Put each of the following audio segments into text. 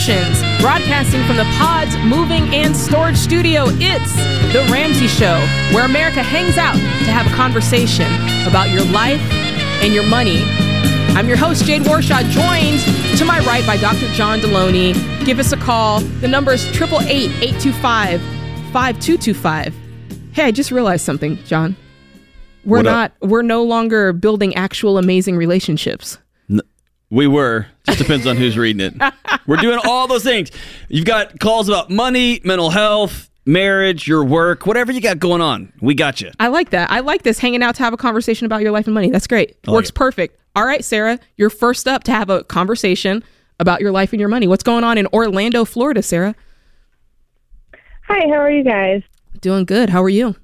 Solutions, broadcasting from the Pods Moving and Storage Studio, it's The Ramsey Show, where America hangs out to have a conversation about your life and your money. I'm your host, Jade Warshaw, joined to my right by Dr. John Delony. Give us a call. The number is 888 825 5225. Hey, I just realized something, John. We're What not, up? we're no longer building actual amazing relationships. We were. Just depends on who's reading it. We're doing all those things. You've got calls about money, mental health, marriage, your work, whatever you got going on. We got you. I like that. I like this hanging out to have a conversation about your life and money. That's great. Oh, like Works it. perfect. All right, Sarah, you're first up to have a conversation about your life and your money. What's going on in Orlando, Florida, Sarah? Hi, how are you guys? Doing good. How are you?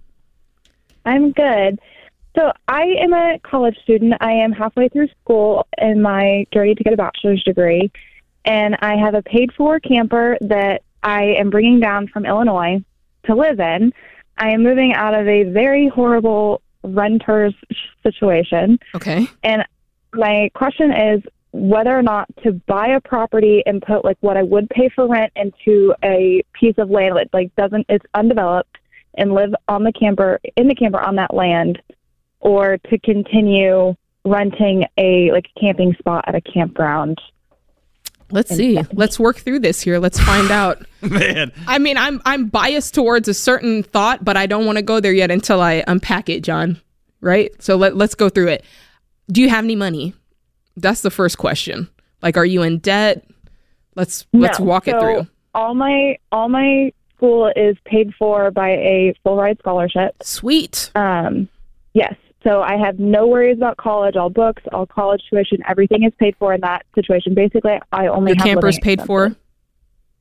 I'm good. So, I am a college student. I am halfway through school in my journey to get a bachelor's degree, and I have a paid for camper that I am bringing down from Illinois to live in. I am moving out of a very horrible renter's situation, Okay. and my question is whether or not to buy a property and put like what I would pay for rent into a piece of land that like doesn't it's undeveloped and live on the camper in the camper on that land or to continue renting a like camping spot at a campground. Let's see. Let's work through this here. Let's find out. Man. I mean, I'm I'm biased towards a certain thought, but I don't want to go there yet until I unpack it, John. Right? So let let's go through it. Do you have any money? That's the first question. Like are you in debt? Let's let's No. walk it through. All my all my school is paid for by a full ride scholarship. Sweet. Um, yes. So I have no worries about college. All books, all college tuition, everything is paid for in that situation. Basically, I only Your have camper's living paid for?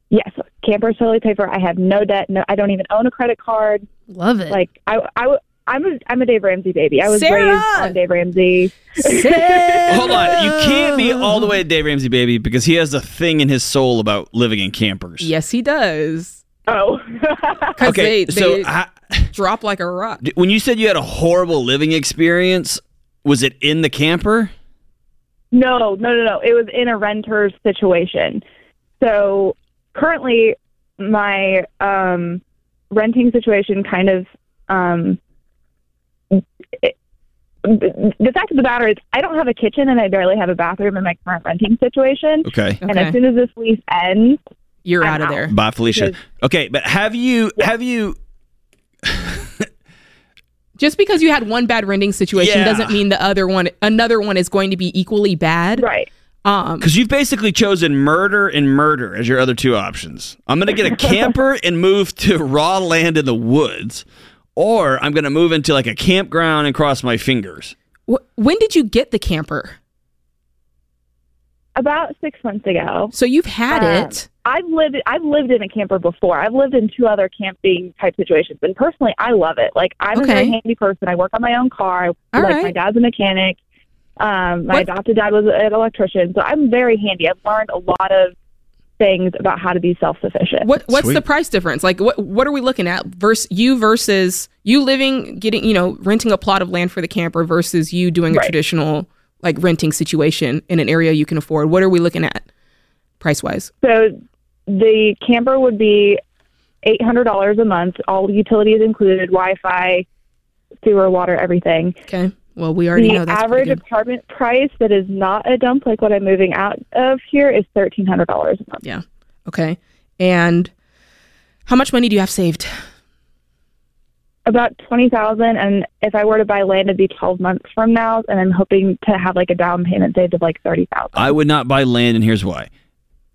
Yes, camper's totally paid for. I have no debt. No, I don't even own a credit card. Love it. Like I, I, I'm a, I'm a Dave Ramsey baby. I was Sarah! raised on Dave Ramsey. Hold on. You can't be all the way at Dave Ramsey, baby, because he has a thing in his soul about living in campers. Yes, he does. Oh, 'Cause Okay, they, so they I, drop like a rock. when you said you had a horrible living experience, was it in the camper? no, no, no, no. It was in a renter's situation. So currently, my um, renting situation kind of. Um, it, the fact of the matter is, I don't have a kitchen and I barely have a bathroom in my current renting situation. Okay. And as soon as this lease ends, You're I'm out of out. there. Bye, Felicia. Okay, but have you have you Just because you had one bad renting situation Yeah. doesn't mean the other one another one is going to be equally bad. right? Um because you've basically chosen murder and murder as your other two options. I'm gonna get a camper and move to raw land in the woods, or I'm gonna move into like a campground and cross my fingers. wh- when did you get the camper? About six months ago, So you've had Um, it. I've lived I've lived in a camper before. I've lived in two other camping type situations, and personally, I love it. Like I'm a very handy person. I work on my own car. All like right. my dad's a mechanic. Um, my What- adopted dad was an electrician, so I'm very handy. I've learned a lot of things about how to be self sufficient. What what's Sweet. the price difference? Like what what are we looking at? Versus you versus you living getting, you know, renting a plot of land for the camper versus you doing a Right. traditional like renting situation in an area you can afford. What are we looking at price wise? So the camper would be eight hundred dollars a month, all utilities included, Wi-Fi, sewer, water, everything. Okay. Well, we already know the that's average apartment price that is not a dump like what I'm moving out of here is thirteen hundred dollars a month. Yeah. Okay. And how much money do you have saved? About twenty thousand, and if I were to buy land, it'd be twelve months from now, and I'm hoping to have like a down payment saved of like thirty thousand. I would not buy land, and here's why.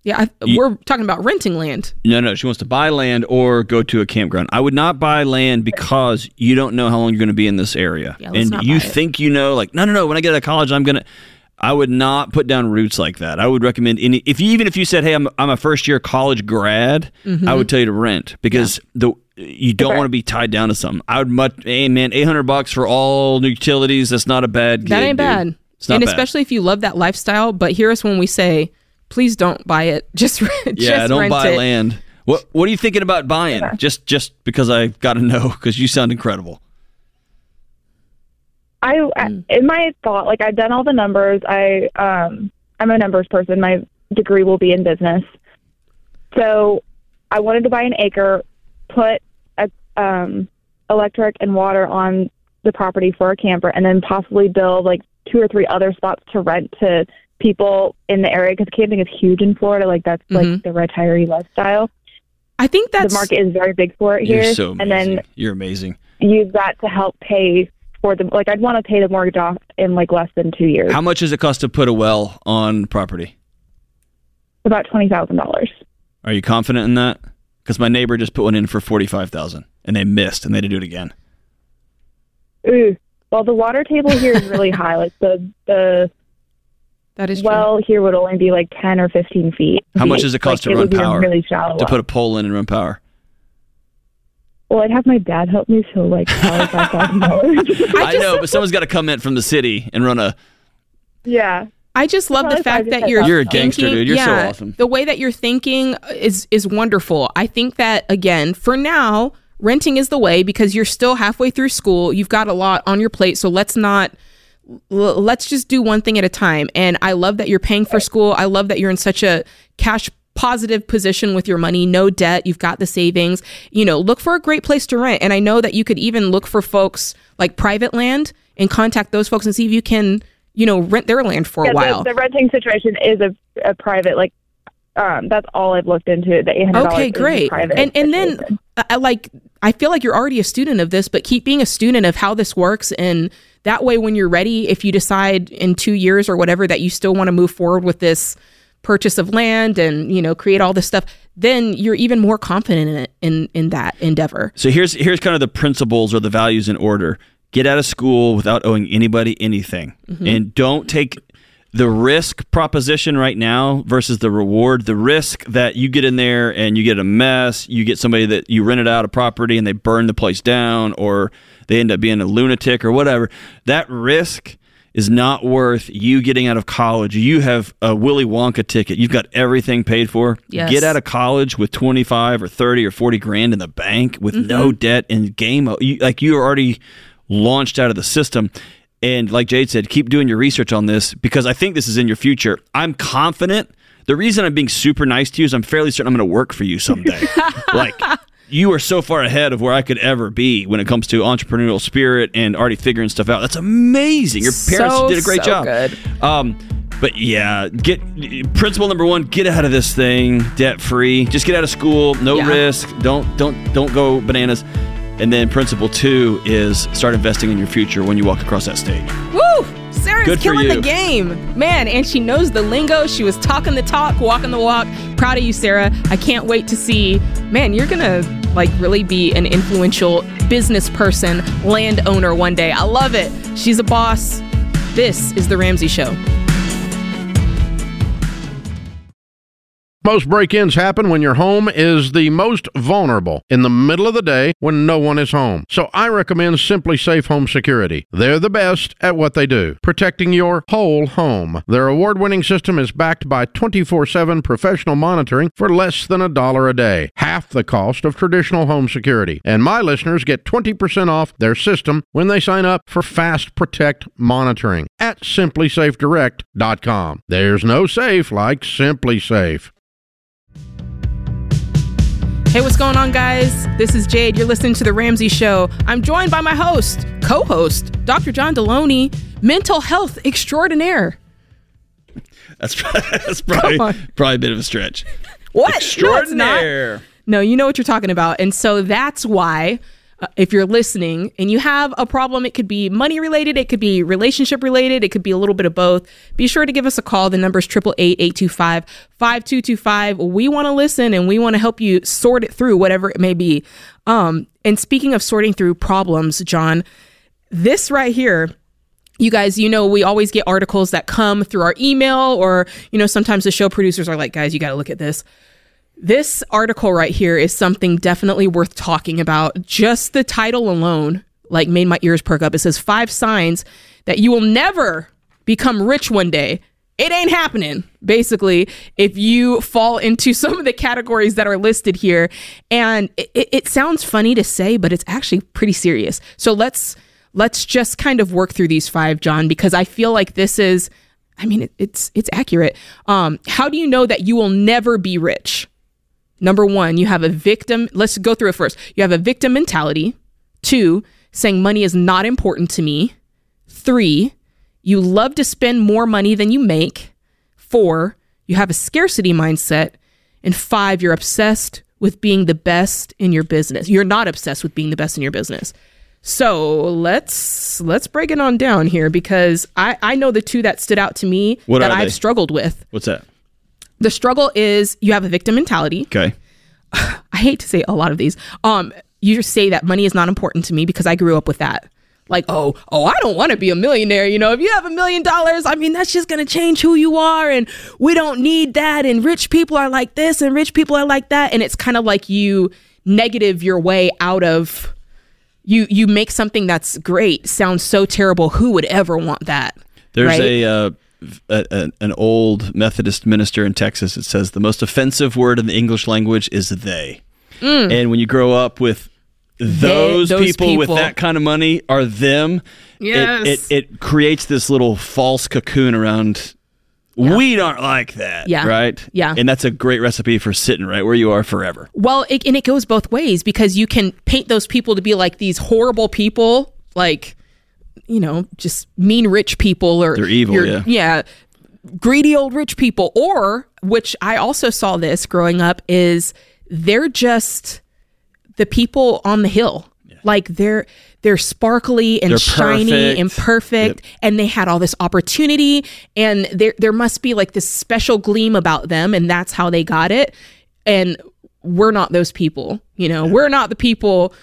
Yeah, I, You- we're talking about renting land. No, no, she wants to buy land or go to a campground. I would not buy land because you don't know how long you're going to be in this area, Yeah, let's and not you buy it. think you know. Like, no, no, no. When I get out of college, I'm gonna. I would not put down roots like that. I would recommend any. If you even if you said, "Hey, I'm I'm a first year college grad," Mm-hmm. I would tell you to rent because the you don't want to be tied down to something. I would much. Hey, man, eight hundred bucks for all utilities. That's not a bad. That gig, ain't dude. bad. It's not and bad. especially if you love that lifestyle. But hear us when we say, please don't buy it. Just rent. Yeah, just don't rent buy it. land. What What are you thinking about buying? Just just because I got to know because you sound incredible. I, I in my thought, like I've done all the numbers. I um I'm a numbers person. My degree will be in business. So I wanted to buy an acre, put a, um, electric and water on the property for a camper, and then possibly build like two or three other spots to rent to people in the area because camping is huge in Florida. Like that's Mhm. like the retiree lifestyle. I think that's the market is very big for it here, You're so amazing. and then You're amazing. use that to help pay for the like. I'd want to pay the mortgage off in like less than two years, How much does it cost to put a well on property? about twenty thousand dollars. Are you confident in that? Because my neighbor just put one in for forty five thousand, and they missed, and they had to do it again. Ooh. Well, the water table here is really high. Like the the that is true. well here would only be like ten or fifteen feet. How much does it cost Like, to it run would be a power? Really shallow. To well. put a pole in and run power. Well, I'd have my dad help me, so like five thousand dollars. I, know, but someone's got to come in from the city and run a. yeah. I just love the fact that you're You're a gangster, thinking- dude. You're so yeah, awesome. The way that you're thinking is is wonderful. I think that again, for now, renting is the way because you're still halfway through school. You've got a lot on your plate, so let's not l- let's just do one thing at a time. And I love that you're paying for school. I love that you're in such a cash positive position with your money, no debt, you've got the savings. You know, look for a great place to rent. And I know that you could even look for folks like private land and contact those folks and see if you can, you know, rent their land for Yeah, a while. The, the renting situation is a, a private like. Um, that's all I've looked into. The eight hundred dollars. Okay, great. And and then situation. uh, I like I feel like you're already a student of this, but keep being a student of how this works and that way when you're ready, if you decide in 2 years or whatever that you still want to move forward with this purchase of land and, you know, create all this stuff, then you're even more confident in it in in that endeavor. So here's here's kind of the principles or the values in order. Get out of school without owing anybody anything, mm-hmm. and don't take the risk proposition right now versus the reward. The risk that you get in there and you get a mess, you get somebody that you rented out a property and they burn the place down, or they end up being a lunatic or whatever. That risk is not worth you getting out of college. You have a Willy Wonka ticket. You've got everything paid for. Yes. Get out of college with 25 or 30 or 40 grand in the bank with no mm-hmm. debt and game you, like you are already launched out of the system. And like Jade said, keep doing your research on this because I think this is in your future. I'm confident. The reason I'm being super nice to you is I'm fairly certain I'm going to work for you someday. like you are so far ahead of where I could ever be when it comes to entrepreneurial spirit and already figuring stuff out. That's amazing. Your parents So, did a great so job. good. Um, but yeah, get principle number one: get out of this thing debt free. Just get out of school, no Yeah. risk. Don't don't don't go bananas. And then principle two is start investing in your future when you walk across that stage. Woo! Sarah's Good killing the game. Man, and she knows the lingo. She was talking the talk, walking the walk. Proud of you, Sarah. I can't wait to see. Man, you're going to like really be an influential business person, landowner one day. I love it. She's a boss. This is The Ramsey Show. Most break ins happen when your home is the most vulnerable in the middle of the day when no one is home. So I recommend SimpliSafe Home Security. They're the best at what they do, protecting your whole home. Their award winning system is backed by 24 7 professional monitoring for less than a dollar a day, half the cost of traditional home security. And my listeners get 20% off their system when they sign up for Fast Protect monitoring at simplysafedirect.com. There's no safe like SimpliSafe. Hey, what's going on, guys? This is Jade. You're listening to The Ramsey Show. I'm joined by my host, co host, Dr. John Delony, mental health extraordinaire. That's, that's probably probably a bit of a stretch. What? No, it's not. No, you know what you're talking about. And so that's why, uh, if you're listening and you have a problem, it could be money related, it could be relationship related, it could be a little bit of both. Be sure to give us a call. The number is 888 825 5225. We want to listen and we want to help you sort it through, whatever it may be. Um, and speaking of sorting through problems, John, this right here you guys, you know, we always get articles that come through our email, or, you know, sometimes the show producers are like, guys, you got to look at this. This article right here is something definitely worth talking about. Just the title alone, like, made my ears perk up. It says five signs that you will never become rich one day. It ain't happening, basically, if you fall into some of the categories that are listed here. And it, it- sounds funny to say, but it's actually pretty serious. So let's let's just kind of work through these five, John, because I feel like this is I mean, it, it's it's accurate. Um, how do you know that you will never be rich? Number one, you have a victim. Let's go through it first. You have a victim mentality. Two, saying money is not important to me. Three, you love to spend more money than you make. Four, you have a scarcity mindset. And five, you're obsessed with being the best in your business. You're not obsessed with being the best in your business. So let's let's break it on down here because I, I know the two that stood out to me What that I've they? struggled with. What's that? The struggle is you have a victim mentality. Okay. I hate to say a lot of these. Um, you just say that money is not important to me because I grew up with that. Like, oh, oh, I don't want to be a millionaire. You know, if you have a million dollars, I mean, that's just gonna change who you are, and we don't need that. And rich people are like this, and rich people are like that, and it's kind of like you negative your way out of. You you make something that's great sound so terrible. Who would ever want that? There's right? a, uh, a, a an old Methodist minister in Texas. It says the most offensive word in the English language is "they," and when you grow up with those, Mm. those people, with that kind of money are them. it- Yes. it, it creates this little false cocoon around. We aren't like that, Yeah. right? Yeah. and that's a great recipe for sitting right where you are forever. Well, it, and it goes both ways because you can paint those people to be like these horrible people, like you know, just mean rich people or They're evil, you're- yeah. greedy old rich people, or which I also saw this growing up is they're just the people on the hill. Like they're they're sparkly and They're shiny perfect. and perfect, and they had all this opportunity, and there there must be like this special gleam about them, and that's how they got it. And we're not those people, you know. We're not the people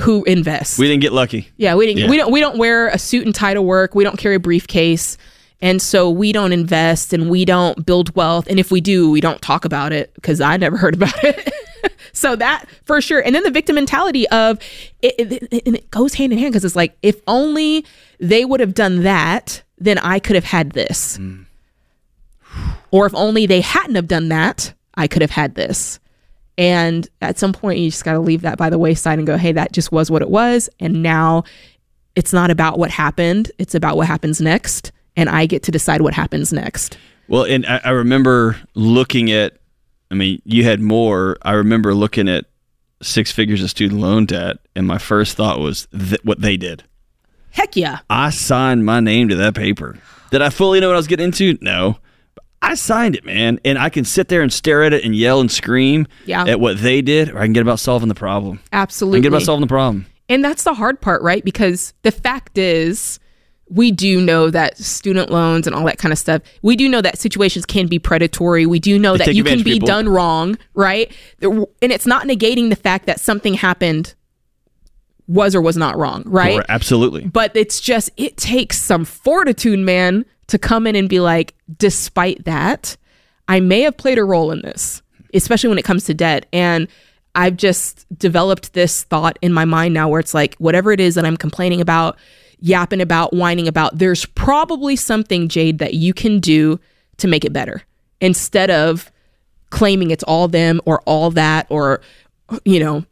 who invests. We didn't get lucky. Yeah, we didn't. Yeah. We don't. We don't wear a suit and tie to work. We don't carry a briefcase, and so we don't invest and we don't build wealth. And if we do, we don't talk about it because I never heard about it. so that for sure. And then the victim mentality of it, it, it- and it goes hand in hand because it's like if only they would have done that, then I could have had this. Mm. Or if only they hadn't have done that, I could have had this. And at some point, you just got to leave that by the wayside and go, hey, that just was what it was. And now it's not about what happened, it's about what happens next. And I get to decide what happens next. Well, and I, I remember looking at, I mean, you had more. I remember looking at six figures of student loan debt, and my first thought was th- what they did. Heck yeah. I signed my name to that paper. Did I fully know what I was getting into? No. I signed it, man. And I can sit there and stare at it and yell and scream Yeah. at what they did, or I can get about solving the problem. I can Absolutely. get about solving the problem. And that's the hard part, right? Because the fact is, we do know that student loans and all that kind of stuff, we do know that situations can be predatory. We do know that you can be people. done wrong, right? And it's not negating the fact that something happened was or was not wrong, right? Or- absolutely. But it's just, it takes some fortitude, man, to come in and be like, despite that, I may have played a role in this, especially when it comes to debt. And I've just developed this thought in my mind now where it's like, whatever it is that I'm complaining about, yapping about, whining about, there's probably something, Jade, that you can do to make it better instead of claiming it's all them or all that or, you know,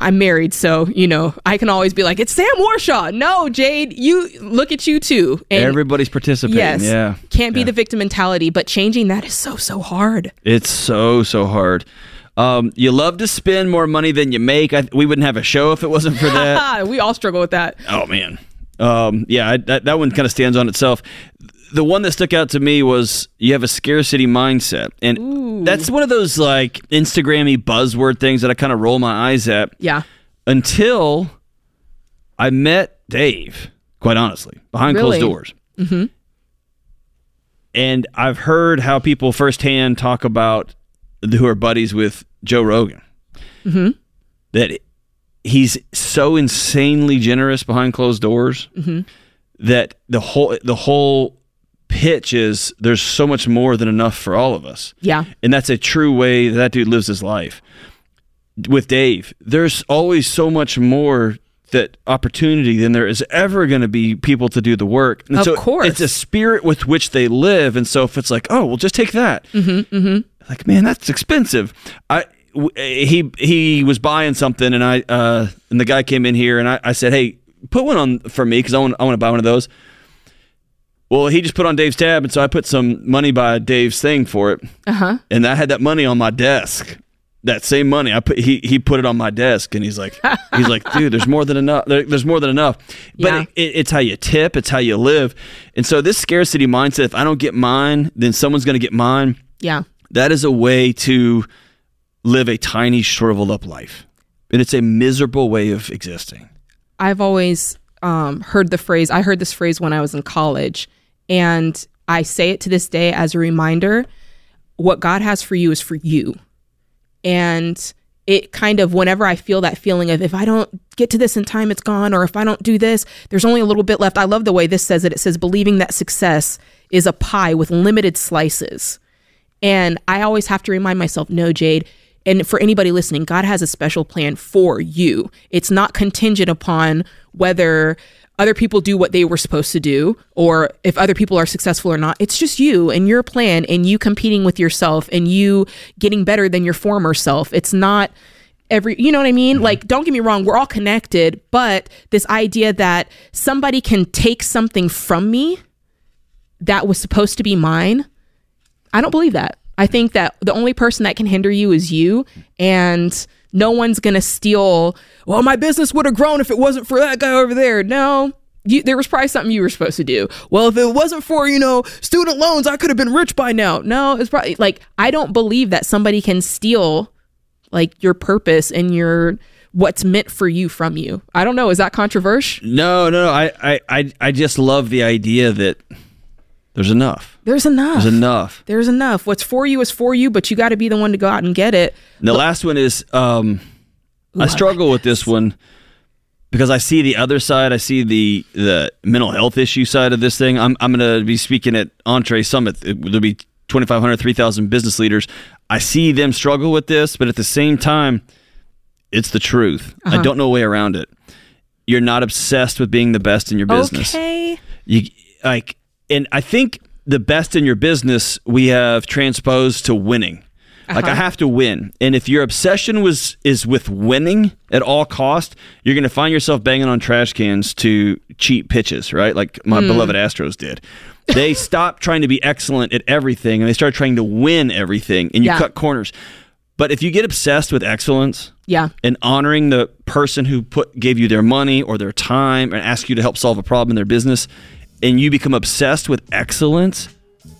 I'm married, so you know I can always be like, "It's Sam Warshaw." No, Jade, you look at you too. And Everybody's participating. yes, Yeah. can't be the victim mentality, but changing that is so so hard. It's so so hard. Um, you love to spend more money than you make. I, we wouldn't have a show if it wasn't for that. we all struggle with that. oh man, um, yeah, I, that that one kind of stands on itself. The one that stuck out to me was you have a scarcity mindset, and that's one of those like Instagrammy buzzword things that I kind of roll my eyes at. Yeah, Until I met Dave, quite honestly, behind Really? closed doors. Mm-hmm. And I've heard how people firsthand talk about who are buddies with Joe Rogan. Mm-hmm. That he's so insanely generous behind closed doors Mm-hmm. that the whole the whole pitch is there's so much more than enough for all of us. yeah, And that's a true way that, that dude lives his life. With Dave, there's always so much more that opportunity than there is ever going to be people to do the work. And Of so course. it's a spirit with which they live. And so if it's like, oh, well, just take that. Mm-hmm, mm-hmm. Like, man, that's expensive. I w- he he was buying something, and I uh, and the guy came in here, and I, I said, hey, put one on for me because I want I want to buy one of those Well, he just put on Dave's tab, and so I put some money by Dave's thing for it, Uh huh. and I had that money on my desk. That same money, I put he he put it on my desk, and he's like, he's like, dude, there's more than enough. There, there's more than enough. But Yeah. it, it, it's how you tip, it's how you live, and so this scarcity mindset. If I don't get mine, then someone's going to get mine. Yeah. That is a way to live a tiny, shriveled up life, and it's a miserable way of existing. I've always um, heard the phrase. I heard this phrase when I was in college, and I say it to this day as a reminder. What God has for you is for you, and it kind of whenever I feel that feeling of if I don't get to this in time, it's gone, or if I don't do this, there's only a little bit left. I love the way this says it. It says believing that success is a pie with limited slices. And I always have to remind myself, no, Jade. And for anybody listening, God has a special plan for you. It's not contingent upon whether other people do what they were supposed to do or if other people are successful or not. It's just you and your plan and you competing with yourself and you getting better than your former self. It's not every you know what I mean? Mm-hmm. Like don't get me wrong, we're all connected, but this idea that somebody can take something from me that was supposed to be mine I don't believe that. I think that the only person that can hinder you is you, and no one's gonna steal. Well, my business would have grown if it wasn't for that guy over there. No, you, there was probably something you were supposed to do. Well, if it wasn't for you know student loans, I could have been rich by now. No, it's probably like I don't believe that somebody can steal like your purpose and your what's meant for you from you. I don't know. Is that controversial? No, no, no. I, I, I, I just love the idea that there's enough. There's enough. There's enough. There's enough. What's for you is for you, but you got to be the one to go out and get it. And the last one is um, Ooh, I I struggle with this one because I see the other side. I see the the mental health issue side of this thing. I'm I'm going to be speaking at Entree Summit. It- There'll be 2,500, 3,000 business leaders. I see them struggle with this, but at the same time, it's the truth. I don't know a way around it. You're not obsessed with being the best in your business. Okay. you like and i think the best in your business we have transposed to winning. Like i uh-huh. have to win. And if your obsession was is with winning at all cost you're going to find yourself banging on trash cans to cheat pitches right? Like my mm. beloved astros did. They stopped trying to be excellent at everything and they started trying to win everything and you Yeah. cut corners. But if you get obsessed with excellence Yeah. and honoring the person who put gave you their money or their time and asked you to help solve a problem in their business and you become obsessed with excellence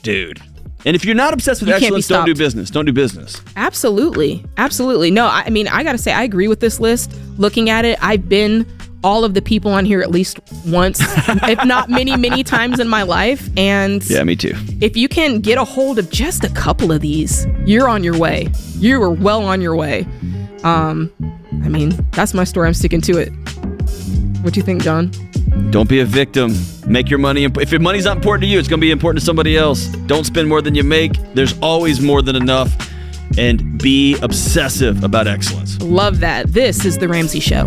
dude and if you're not obsessed with You excellence don't do business don't do business Absolutely. Absolutely. No, I mean, I got to say, I agree with this list. Looking at it, I've been all of the people on here at least once, if not many, many times in my life. And yeah me too if you can get a hold of just a couple of these, you're on your way. You are well on your way. Um, I mean, that's my story. I'm sticking to it. What do you think, John? Don't be a victim. Make your money imp- if your money's not important to you it's going to be important to somebody else. Don't spend more than you make. There's always more than enough. And be obsessive about excellence. Love that. This is The Ramsey Show.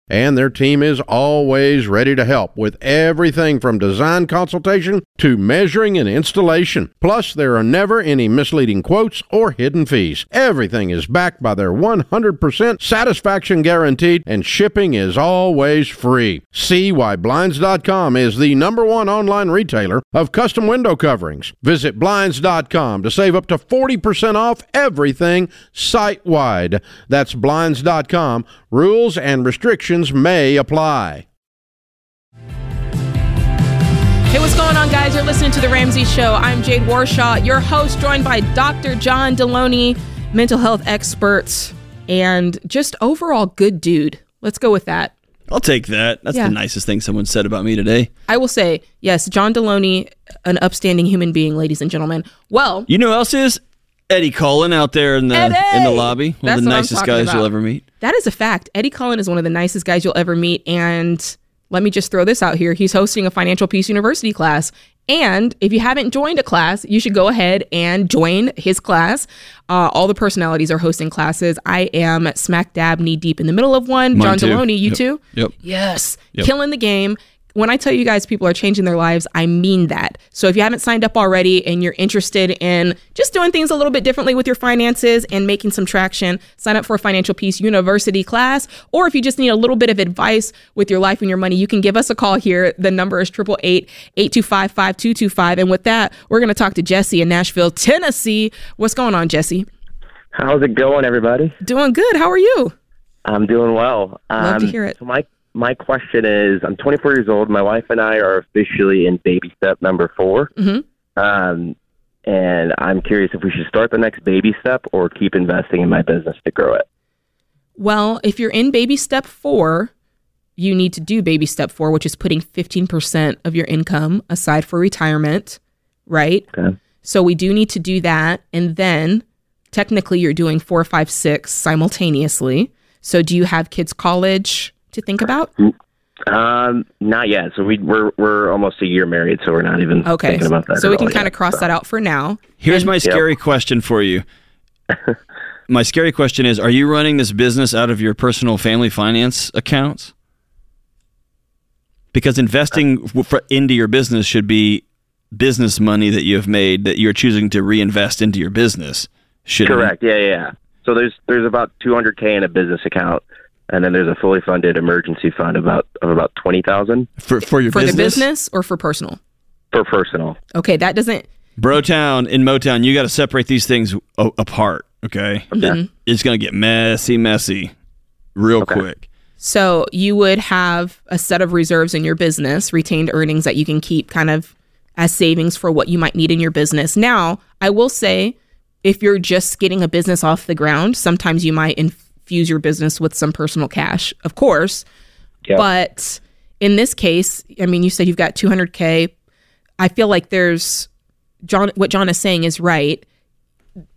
And their team is always ready to help with everything from design consultation to measuring and installation. Plus, there are never any misleading quotes or hidden fees. Everything is backed by their 100% satisfaction guaranteed, and shipping is always free. See why Blinds.com is the number one online retailer of custom window coverings. Visit Blinds.com to save up to 40% off everything site wide. That's Blinds.com. Rules and restrictions may apply. Hey, what's going on, guys? You're listening to The Ramsey Show. I'm Jade Warshaw, your host, joined by Dr. John Delony, mental health expert, and just overall good dude. Let's go with that. i'll take that that's Yeah. the nicest thing someone said about me today I will say, yes, John Delony, an upstanding human being, ladies and gentlemen. Well, You know who else is? Eddie Cullen out there in the Eddie! in the lobby. One That's of the nicest guys about. you'll ever meet. That is a fact. Eddie Cullen is one of the nicest guys you'll ever meet, and let me just throw this out here. He's hosting a Financial Peace University class. And if you haven't joined a class, you should go ahead and join his class. Uh, all the personalities are hosting classes. I am smack dab knee deep in the middle of one. Mine John too. Delony, you Yep. too? Yep. Yes. Yep. Killing the game. When I tell you guys people are changing their lives, I mean that. So if you haven't signed up already and you're interested in just doing things a little bit differently with your finances and making some traction, sign up for a Financial Peace University class. Or if you just need a little bit of advice with your life and your money, you can give us a call here. The number is 888-825-5225. And with that, we're going to talk to Jesse in Nashville, Tennessee. What's going on, Jesse? How's it going, everybody? Doing good. How are you? I'm doing well. Love to Um, hear it. So my my question is, I'm 24 years old. My wife and I are officially in baby step number 4 Mhm. Um, and I'm curious if we should start the next baby step or keep investing in my business to grow it. Well, if you're in baby step four, you need to do baby step four, which is putting 15% of your income aside for retirement, right? Okay. So we do need to do that. And then technically you're doing four, five, six simultaneously. So do you have kids' college to think about? Um, not yet. So we we're we're almost a year married, so we're not even Okay. thinking about that. So at we can all kind of cross So- that out for now. Here's my scary question for you. my scary question is Are you running this business out of your personal family finance accounts? Because investing for, into your business should be business money that you have made that you're choosing to reinvest into your business. Should Correct. Yeah, yeah. yeah. So there's there's about 200k in a business account, and then there's a fully funded emergency fund about of about 20,000 for for your For business? the business or for personal? for personal. Okay, that doesn't Brotown in Motown, you got to separate these things a- apart. Okay, Mm-hmm. it's gonna get messy, messy, real Okay. quick. So you would have a set of reserves in your business, retained earnings that you can keep kind of as savings for what you might need in your business. Now, I will say if you're just getting a business off the ground, sometimes you might infuse your business with some personal cash, of course. Yeah. But in this case, I mean, you said you've got 200K. I feel like there's John, what John is saying is right.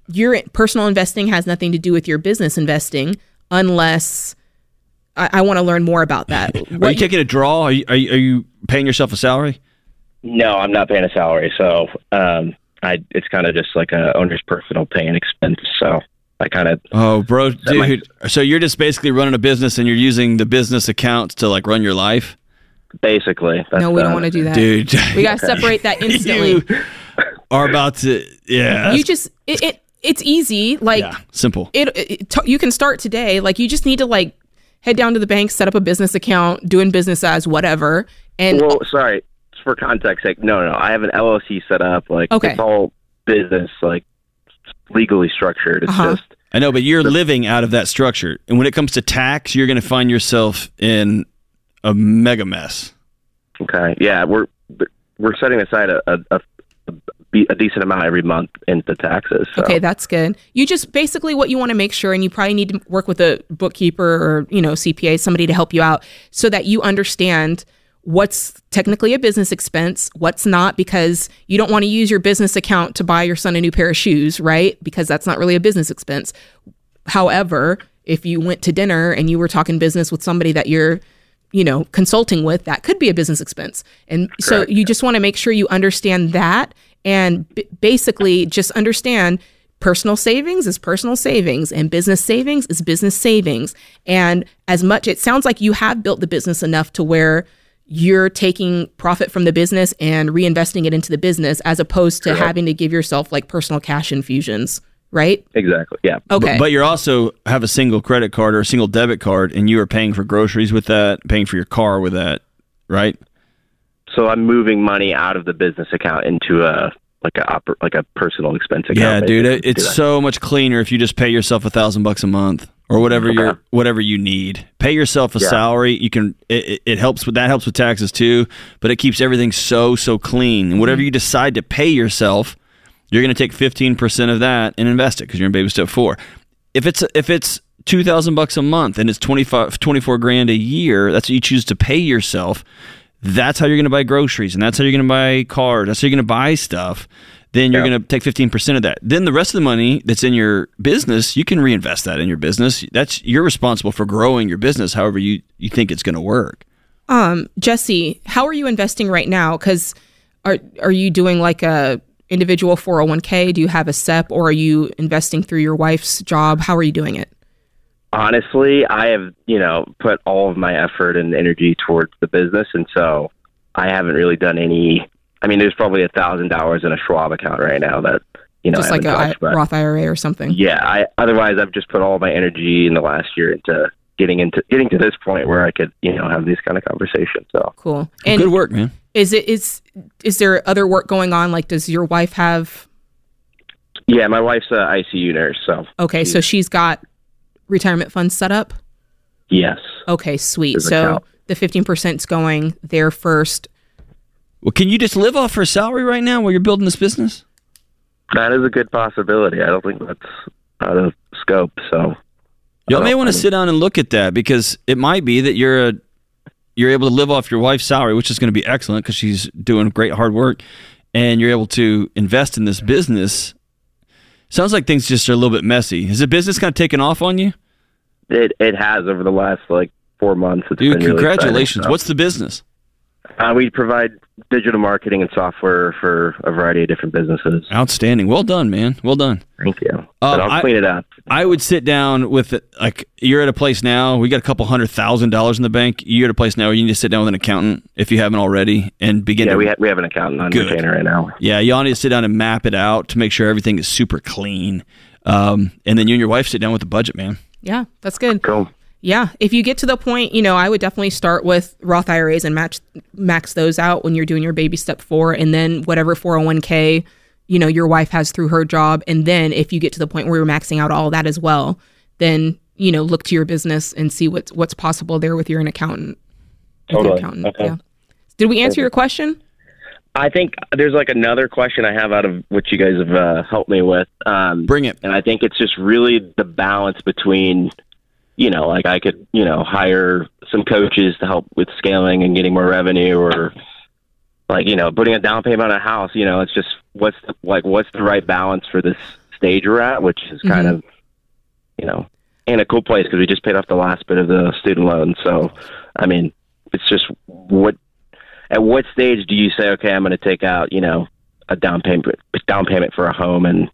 Your personal investing has nothing to do with your business investing unless I, I want to learn more about that. Are What you taking a draw? Are you, are you, are you paying yourself a salary? No, I'm not paying a salary, so um, I it's kind of just like a owner's personal pay and expense. So I kind of Oh, bro, That might- dude. So you're just basically running a business and you're using the business accounts to like run your life, basically. That's no, we don't uh, want to do that. dude. We got to separate that instantly. you are about to, yeah. you just it, it it's easy. Like yeah, simple. it, it t- you can start today. Like you just need to like head down to the bank, set up a business account, doing business as whatever, and Well, sorry for context sake. No, no, I have an LLC set up. Like Okay. it's all business, like legally structured. It's Uh-huh. just I know, but you're living out of that structure. And when it comes to tax, you're going to find yourself in a mega mess. okay. Yeah, we're we're setting aside a a, a, a decent amount every month into taxes. So. Okay, that's good. You just basically what you want to make sure, and you probably need to work with a bookkeeper or you know CPA, somebody to help you out, so that you understand what's technically a business expense, what's not, because you don't want to use your business account to buy your son a new pair of shoes, right? Because that's not really a business expense. However, if you went to dinner and you were talking business with somebody that you're you know consulting with that could be a business expense and so you just want to make sure you understand that and b- basically just understand personal savings is personal savings and business savings is business savings and as much it sounds like you have built the business enough to where you're taking profit from the business and reinvesting it into the business as opposed to having to give yourself like personal cash infusions right Exactly. Yeah. okay But, but you're also have a single credit card or a single debit card, and you are paying for groceries with that, paying for your car with that, right? So I'm moving money out of the business account into a like a like a personal expense account. Yeah, dude, it, it's so much cleaner if you just pay yourself a thousand bucks a month or whatever Okay. you whatever you need. Pay yourself a Yeah. salary. You can it, it- helps with that helps with taxes too, but it keeps everything so so clean. And whatever mm-hmm. you decide to pay yourself, you're going to take fifteen percent of that and invest it because you're in baby step four. If it's if it's two thousand bucks a month and it's 25, 24 grand a year, that's what you choose to pay yourself. That's how you're going to buy groceries, and that's how you're going to buy cars. That's how you're going to buy stuff then you're Yeah. going to take 15% of that. Then the rest of the money that's in your business, you can reinvest that in your business. That's you're responsible for growing your business however you you think it's going to work. Um, Jesse, how are you investing right now? Because are are you doing like a individual 401k? Do you have a SEP or are you investing through your wife's job? How are you doing it? Honestly, I have, you know, put all of my effort and energy towards the business and so I haven't really done any I mean there's probably a thousand dollars in a Schwab account right now that you know Just I like a haven't I- Roth IRA or something. yeah i otherwise i've just put all my energy in the last year into getting into getting to this point where i could you know have these kind of conversations so Cool. And Good work, man. is it is is there other work going on? Like, does your wife have? yeah my wife's a icu nurse so Okay, so she's got retirement funds set up. yes Okay, sweet. There's So the fifteen percent's going there first. Well, can you just live off her salary right now while you're building this business? that is a good possibility i don't think that's out of scope so Y'all may want to sit down and look at that because it might be that you're a you're able to live off your wife's salary, which is going to be excellent because she's doing great hard work, and you're able to invest in this business. Sounds like things just are a little bit messy. Is the business kind of taken off on you, it it has over the last like four months it's dude? been really Congratulations! exciting. What's the business? uh, we provide digital marketing and software for a variety of different businesses Outstanding. Well done, man. Well done. thank you but i'll I- clean it up I would sit down with like you're at a place now. We got a couple hundred thousand dollars in the bank. You're at a place now where you need to sit down with an accountant if you haven't already and begin yeah to we, ha- we have an accountant on Good. retainer right now Yeah, y'all need to sit down and map it out to make sure everything is super clean. Um, and then you and your wife sit down with the budget, man. Yeah, that's good. cool Yeah, if you get to the point, you know, I would definitely start with Roth IRAs and match max those out when you're doing your baby step four, and then whatever 401k, you know, your wife has through her job, and then if you get to the point where you're maxing out all that as well, then you know, look to your business and see what's what's possible there with your an accountant. with your Totally. accountant. Okay. Yeah. Did we answer your question? I think there's like another question I have out of what you guys have uh, helped me with. Um, Bring it. and I think it's just really the balance between, you know, like I could, you know, hire some coaches to help with scaling and getting more revenue or like, you know, putting a down payment on a house, you know, it's just what's the, like, what's the right balance for this stage we're at, which is kind mm-hmm. of, you know, in a cool place because we just paid off the last bit of the student loan. So, I mean, it's just what, at what stage do you say, okay, I'm going to take out, you know, a down payment, down payment for a home and,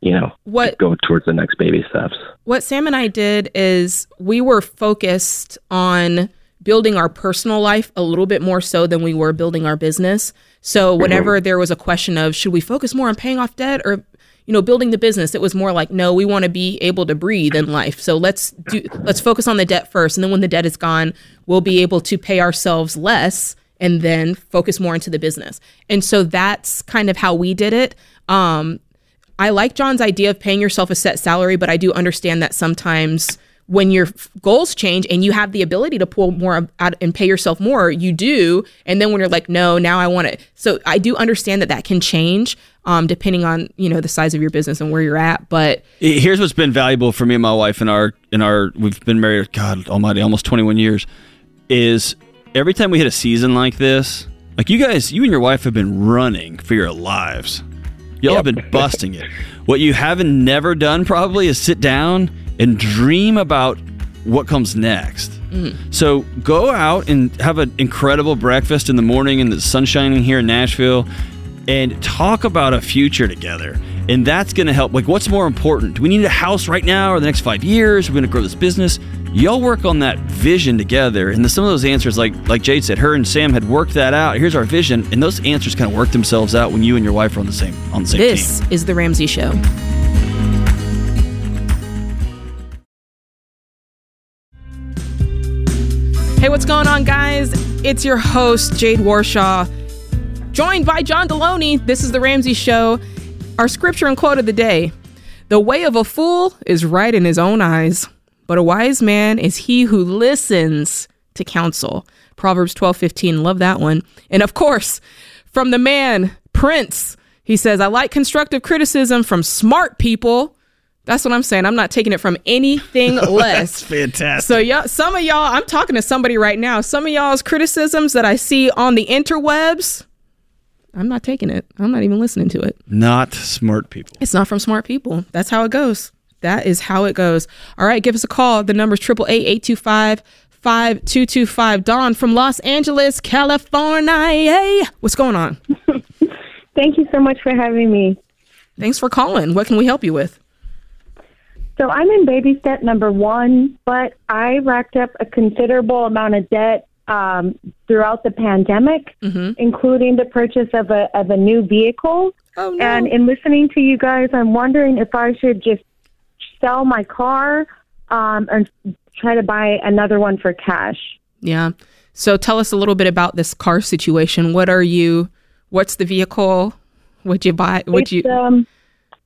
you know, What go towards the next baby steps. what Sam and I did is we were focused on building our personal life a little bit more so than we were building our business. So whenever there was a question of should we focus more on paying off debt or you know building the business, it was more like no, we want to be able to breathe in life. So let's do let's focus on the debt first and then when the debt is gone, we'll be able to pay ourselves less and then focus more into the business. And so that's kind of how we did it. Um, I like John's idea of paying yourself a set salary, but I do understand that sometimes when your goals change and you have the ability to pull more out and pay yourself more, you do. And then when you're like, no, now I want it. So I do understand that that can change um, depending on you know the size of your business and where you're at. But Here's what's been valuable for me and my wife in our in our we've been married God Almighty almost 21 years is every time we hit a season like this, like you guys, you and your wife have been running for your lives. Y'all have been busting it. What you haven't never done probably is sit down and dream about what comes next. Mm. So go out and have an incredible breakfast in the morning in the sun shining here in Nashville and talk about a future together. And that's going to help. Like, what's more important? Do we need a house right now or the next five years? We're going to grow this business. Y'all work on that vision together. And the, some of those answers, like like Jade said, her and Sam had worked that out. Here's our vision, and those answers kind of work themselves out when you and your wife are on the same on the same this team. is the Ramsey Show. Hey, what's going on, guys? It's your host, Jade Warshaw, joined by John Delony. This is The Ramsey Show. Our scripture and quote of the day The way of a fool is right in his own eyes, but a wise man is he who listens to counsel. Proverbs twelve fifteen. Love that one. And of course, from the man, Prince, he says, I like constructive criticism from smart people. That's what I'm saying. I'm not taking it from anything less. That's fantastic. So y'all, some of y'all, I'm talking to somebody right now. Some of y'all's criticisms that I see on the interwebs, I'm not taking it. I'm not even listening to it. Not smart people. It's not from smart people. That's how it goes. That is how it goes. All right, give us a call. The number is 888 825 5225. Dawn from Los Angeles, California. Hey, what's going on? Thank you so much for having me. Thanks for calling. What can we help you with? So I'm in baby step number one, but I racked up a considerable amount of debt um, throughout the pandemic, including the purchase of a of a new vehicle. Oh, no. And in listening to you guys, I'm wondering if I should just sell my car um, and try to buy another one for cash. Yeah. So tell us a little bit about this car situation. What are you, what's the vehicle? What'd you buy? Would it's, you, um,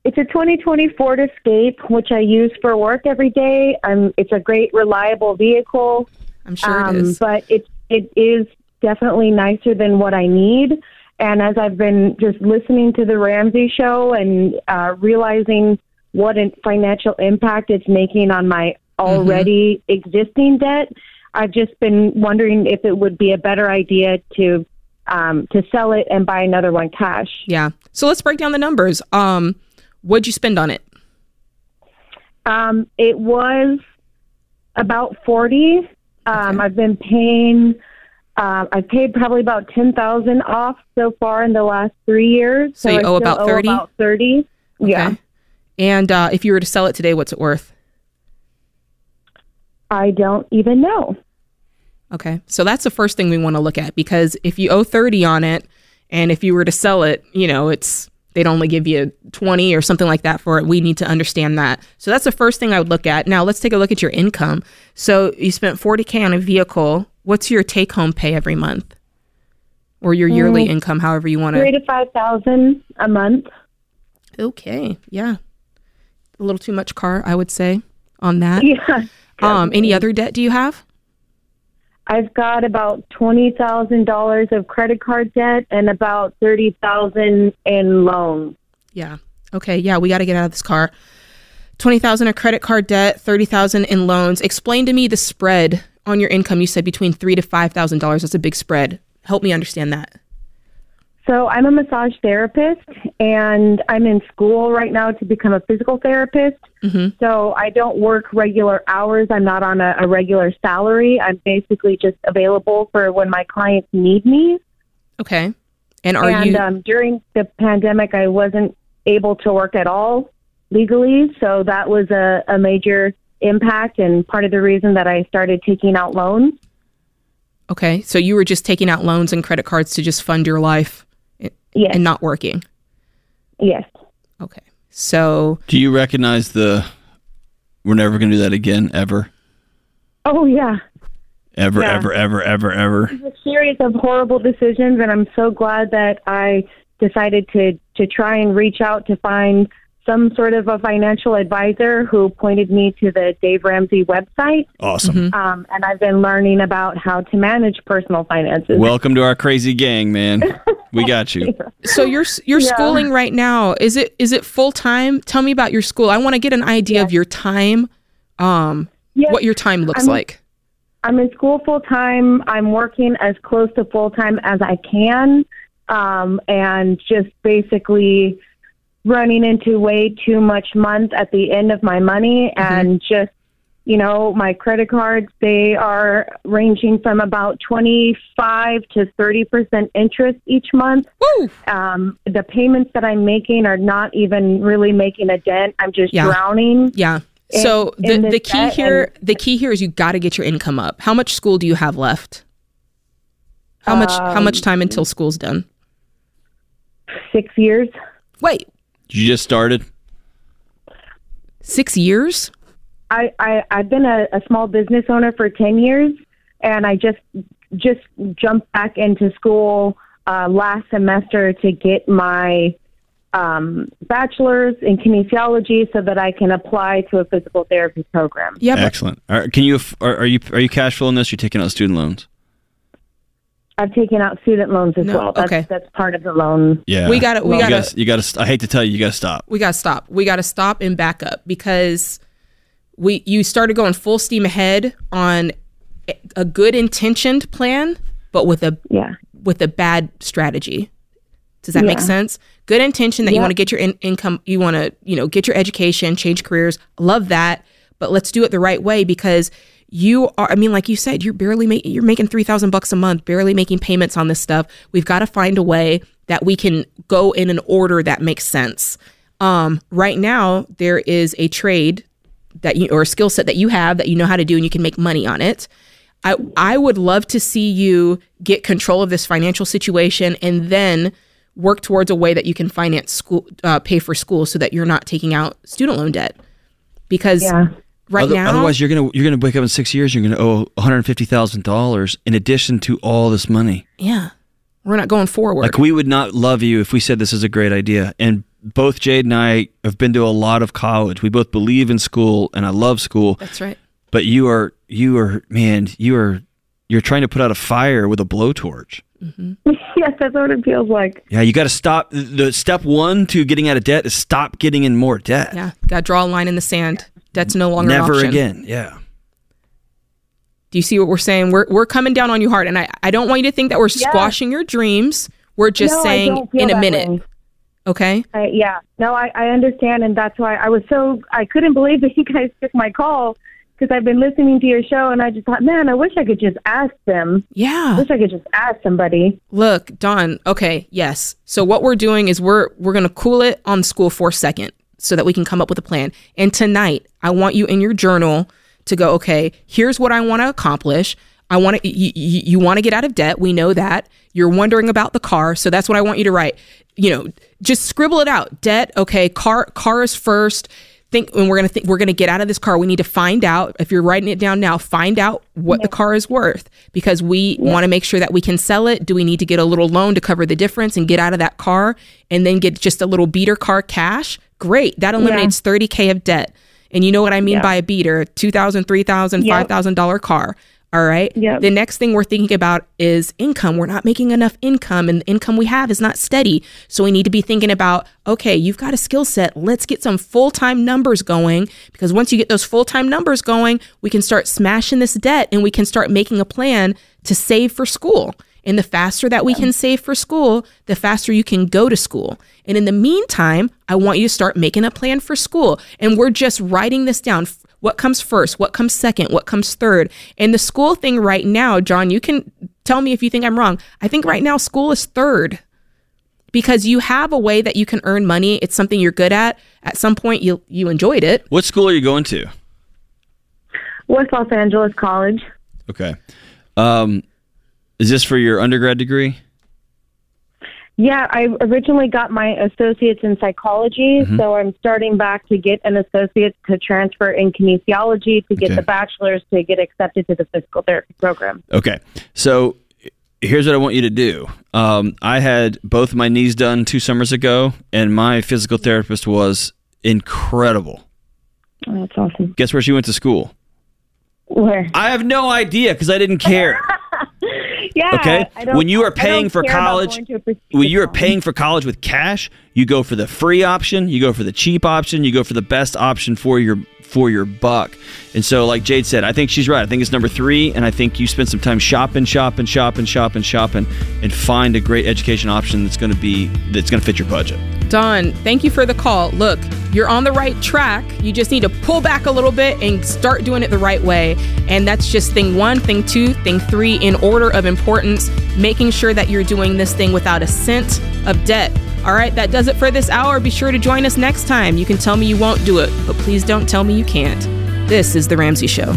it's a 2020 Ford Escape, which I use for work every day. Um, it's a great, reliable vehicle. I'm sure it um, is. But it it is definitely nicer than what I need. And as I've been just listening to the Ramsey show and uh, realizing what a financial impact it's making on my already existing debt, I've just been wondering if it would be a better idea to um, to sell it and buy another one cash. Yeah. So let's break down the numbers. Um, what'd you spend on it? Um, it was about forty. Um, I've been paying. Uh, I've paid probably about ten thousand off so far in the last three years. So you I owe about 30? About thirty. Yeah, And uh, if you were to sell it today, what's it worth? I don't even know. Okay. So that's the first thing we want to look at because if you owe 30 on it and if you were to sell it, you know, it's they'd only give you 20 or something like that for it. We need to understand that. So that's the first thing I would look at. Now, let's take a look at your income. So you spent 40k on a vehicle. What's your take home pay every month? Or your yearly income, however you want to. Three to. to five thousand a month. Okay. Yeah. A little too much car, I would say, on that. Yeah. Um, any other debt do you have? I've got about twenty thousand dollars of credit card debt and about thirty thousand in loans. Yeah. Okay. Yeah, we got to get out of this car. Twenty thousand of credit card debt, thirty thousand in loans. Explain to me the spread on your income. You said between three to five thousand dollars. That's a big spread. Help me understand that. So I'm a massage therapist, and I'm in school right now to become a physical therapist. Mm-hmm. So I don't work regular hours. I'm not on a, a regular salary. I'm basically just available for when my clients need me. Okay. And are and you? um, during the pandemic, I wasn't able to work at all legally, so that was a, a major impact and part of the reason that I started taking out loans. okay. So you were just taking out loans and credit cards to just fund your life Yes, and not working. yes. Okay. So Do you recognize the we're never going to do that again ever? Oh yeah. Ever, Yeah. ever, ever, ever, ever. a series of horrible decisions, and I'm so glad that I decided to to try and reach out to find some sort of a financial advisor who pointed me to the Dave Ramsey website. Awesome. Um, and I've been learning about how to manage personal finances. Welcome to our crazy gang, man. We got you. so you're you're Yeah. schooling right now. Is it is it full time? Tell me about your school. I want to get an idea of your time. Um, Yes, what your time looks I'm- like. I'm in school full time. I'm working as close to full time as I can, um, and just basically running into way too much month at the end of my money, and just you know my credit cards they are ranging from about twenty five to thirty percent interest each month. Woo! Um, the payments that I'm making are not even really making a dent. I'm just Yeah. drowning. Yeah. in- So the, the key here the key here is you got to get your income up. How much school do you have left? How much how much time until school's done? Six years. Wait, You just started? 6 years? I, I I've been a, a small business owner for ten years, and I just just jumped back into school uh, last semester to get my um, bachelor's in kinesiology so that I can apply to a physical therapy program. Yeah, Excellent. Are, can you are, are you are you cash flowing this? You're taking out student loans? I've taken out student loans as No, well. That's, okay. that's part of the loan. Yeah. We gotta- we you gotta- gotta you got to I hate to tell you you got to stop. we got to stop. We got to stop and back up because we you started going full steam ahead on a- a good intentioned plan but with a Yeah. with a bad strategy. Does that make Yeah. sense? Good intention that you want to get your in- income, you want to, you know, get your education, change careers. Love that, but let's do it the right way because you are i mean like you said you're barely making you're making 3000 bucks a month barely making payments on this stuff we've got to find a way that we can go in an order that makes sense um, right now there is a trade that you or a skill set that you have that you know how to do and you can make money on it I, I would love to see you get control of this financial situation and then work towards a way that you can finance school, uh, pay for school, so that you're not taking out student loan debt. Because Yeah. Right Other- now, otherwise you're gonna you're gonna wake up in six years. You're gonna owe one hundred fifty thousand dollars in addition to all this money. yeah, we're not going forward. Like we would not love you if we said this is a great idea. And both Jade and I have been to a lot of college. We both believe in school, and I love school. That's right. But you are you are man, you are you're trying to put out a fire with a blowtorch. Mm-hmm. yes, that's what it feels like. Yeah, you got to stop. The step one to getting out of debt is stop getting in more debt. Yeah, got to draw a line in the sand. Debt's no longer an Never option. again. Yeah. Do you see what we're saying? We're we're coming down on you hard, and I I don't want you to think that we're squashing your dreams. We're just No, saying in a minute. way. Okay. I, yeah, no, I, I understand, and that's why I was so I couldn't believe that you guys took my call because I've been listening to your show, and I just thought, man, I wish I could just ask them. I Yeah. wish I could just ask somebody. Look, Don. Okay. Yes. So what we're doing is we're we're gonna cool it on school for a second so that we can come up with a plan. And tonight, I want you in your journal to go. Okay. Here's what I want to accomplish. I want to. You, you, you want to get out of debt. We know that. You're wondering about the car, so that's what I want you to write. You know, just scribble it out. Debt. Okay. Car. Car is first. Think when we're gonna think we're gonna get out of this car. We need to find out. If you're writing it down now, find out what the car is worth because we want to make sure that we can sell it. Do we need to get a little loan to cover the difference and get out of that car and then get just a little beater car cash? Great. That eliminates 30K of debt. And you know what I mean by a beater $2,000, $3,000, Yep. $5,000 car. All right. Yep. The next thing we're thinking about is income. We're not making enough income, and the income we have is not steady. So we need to be thinking about okay, you've got a skill set. Let's get some full time numbers going because once you get those full time numbers going, we can start smashing this debt and we can start making a plan to save for school. And the faster that we can save for school, the faster you can go to school. And in the meantime, I want you to start making a plan for school. And we're just writing this down. What comes first? What comes second? What comes third? And the school thing right now, John, you can tell me if you think I'm wrong. I think right now school is third because you have a way that you can earn money. It's something you're good at. At some point, you you enjoyed it. What school are you going to? West Los Angeles College. Okay. Um, is this for your undergrad degree? Yeah, I originally got my associates in psychology, Mm-hmm. so I'm starting back to get an associate to transfer in kinesiology to get Okay. the bachelor's to get accepted to the physical therapy program. Okay. So here's what I want you to do. Um, I had both my knees done two summers ago, and my physical therapist was incredible. Oh, that's awesome. Guess where she went to school? Where? I have no idea because I didn't care. Yeah. Okay. When you are paying for college, going to a prestigious when you are paying for college with cash, you go for the free option, you go for the cheap option, you go for the best option for your for your buck. And so, like Jade said, I think she's right. I think it's number three, and I think you spend some time shopping, shopping, shopping, shopping, shopping, and find a great education option that's going to be that's going to fit your budget. Don, thank you for the call. Look, you're on the right track. You just need to pull back a little bit and start doing it the right way. And that's just thing one, thing two, thing three, in order of importance, making sure that you're doing this thing without a cent of debt. All right, that does it for this hour. Be sure to join us next time. You can tell me you won't do it, but please don't tell me you can't. This is The Ramsey Show.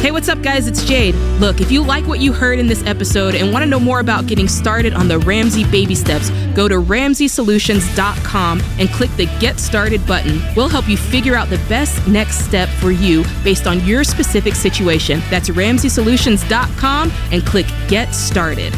Hey, what's up, guys? It's Jade. Look, if you like what you heard in this episode and want to know more about getting started on the Ramsey baby steps, go to ramseysolutions.com and click the Get Started button. We'll help you figure out the best next step for you based on your specific situation. That's ramseysolutions.com and click Get Started.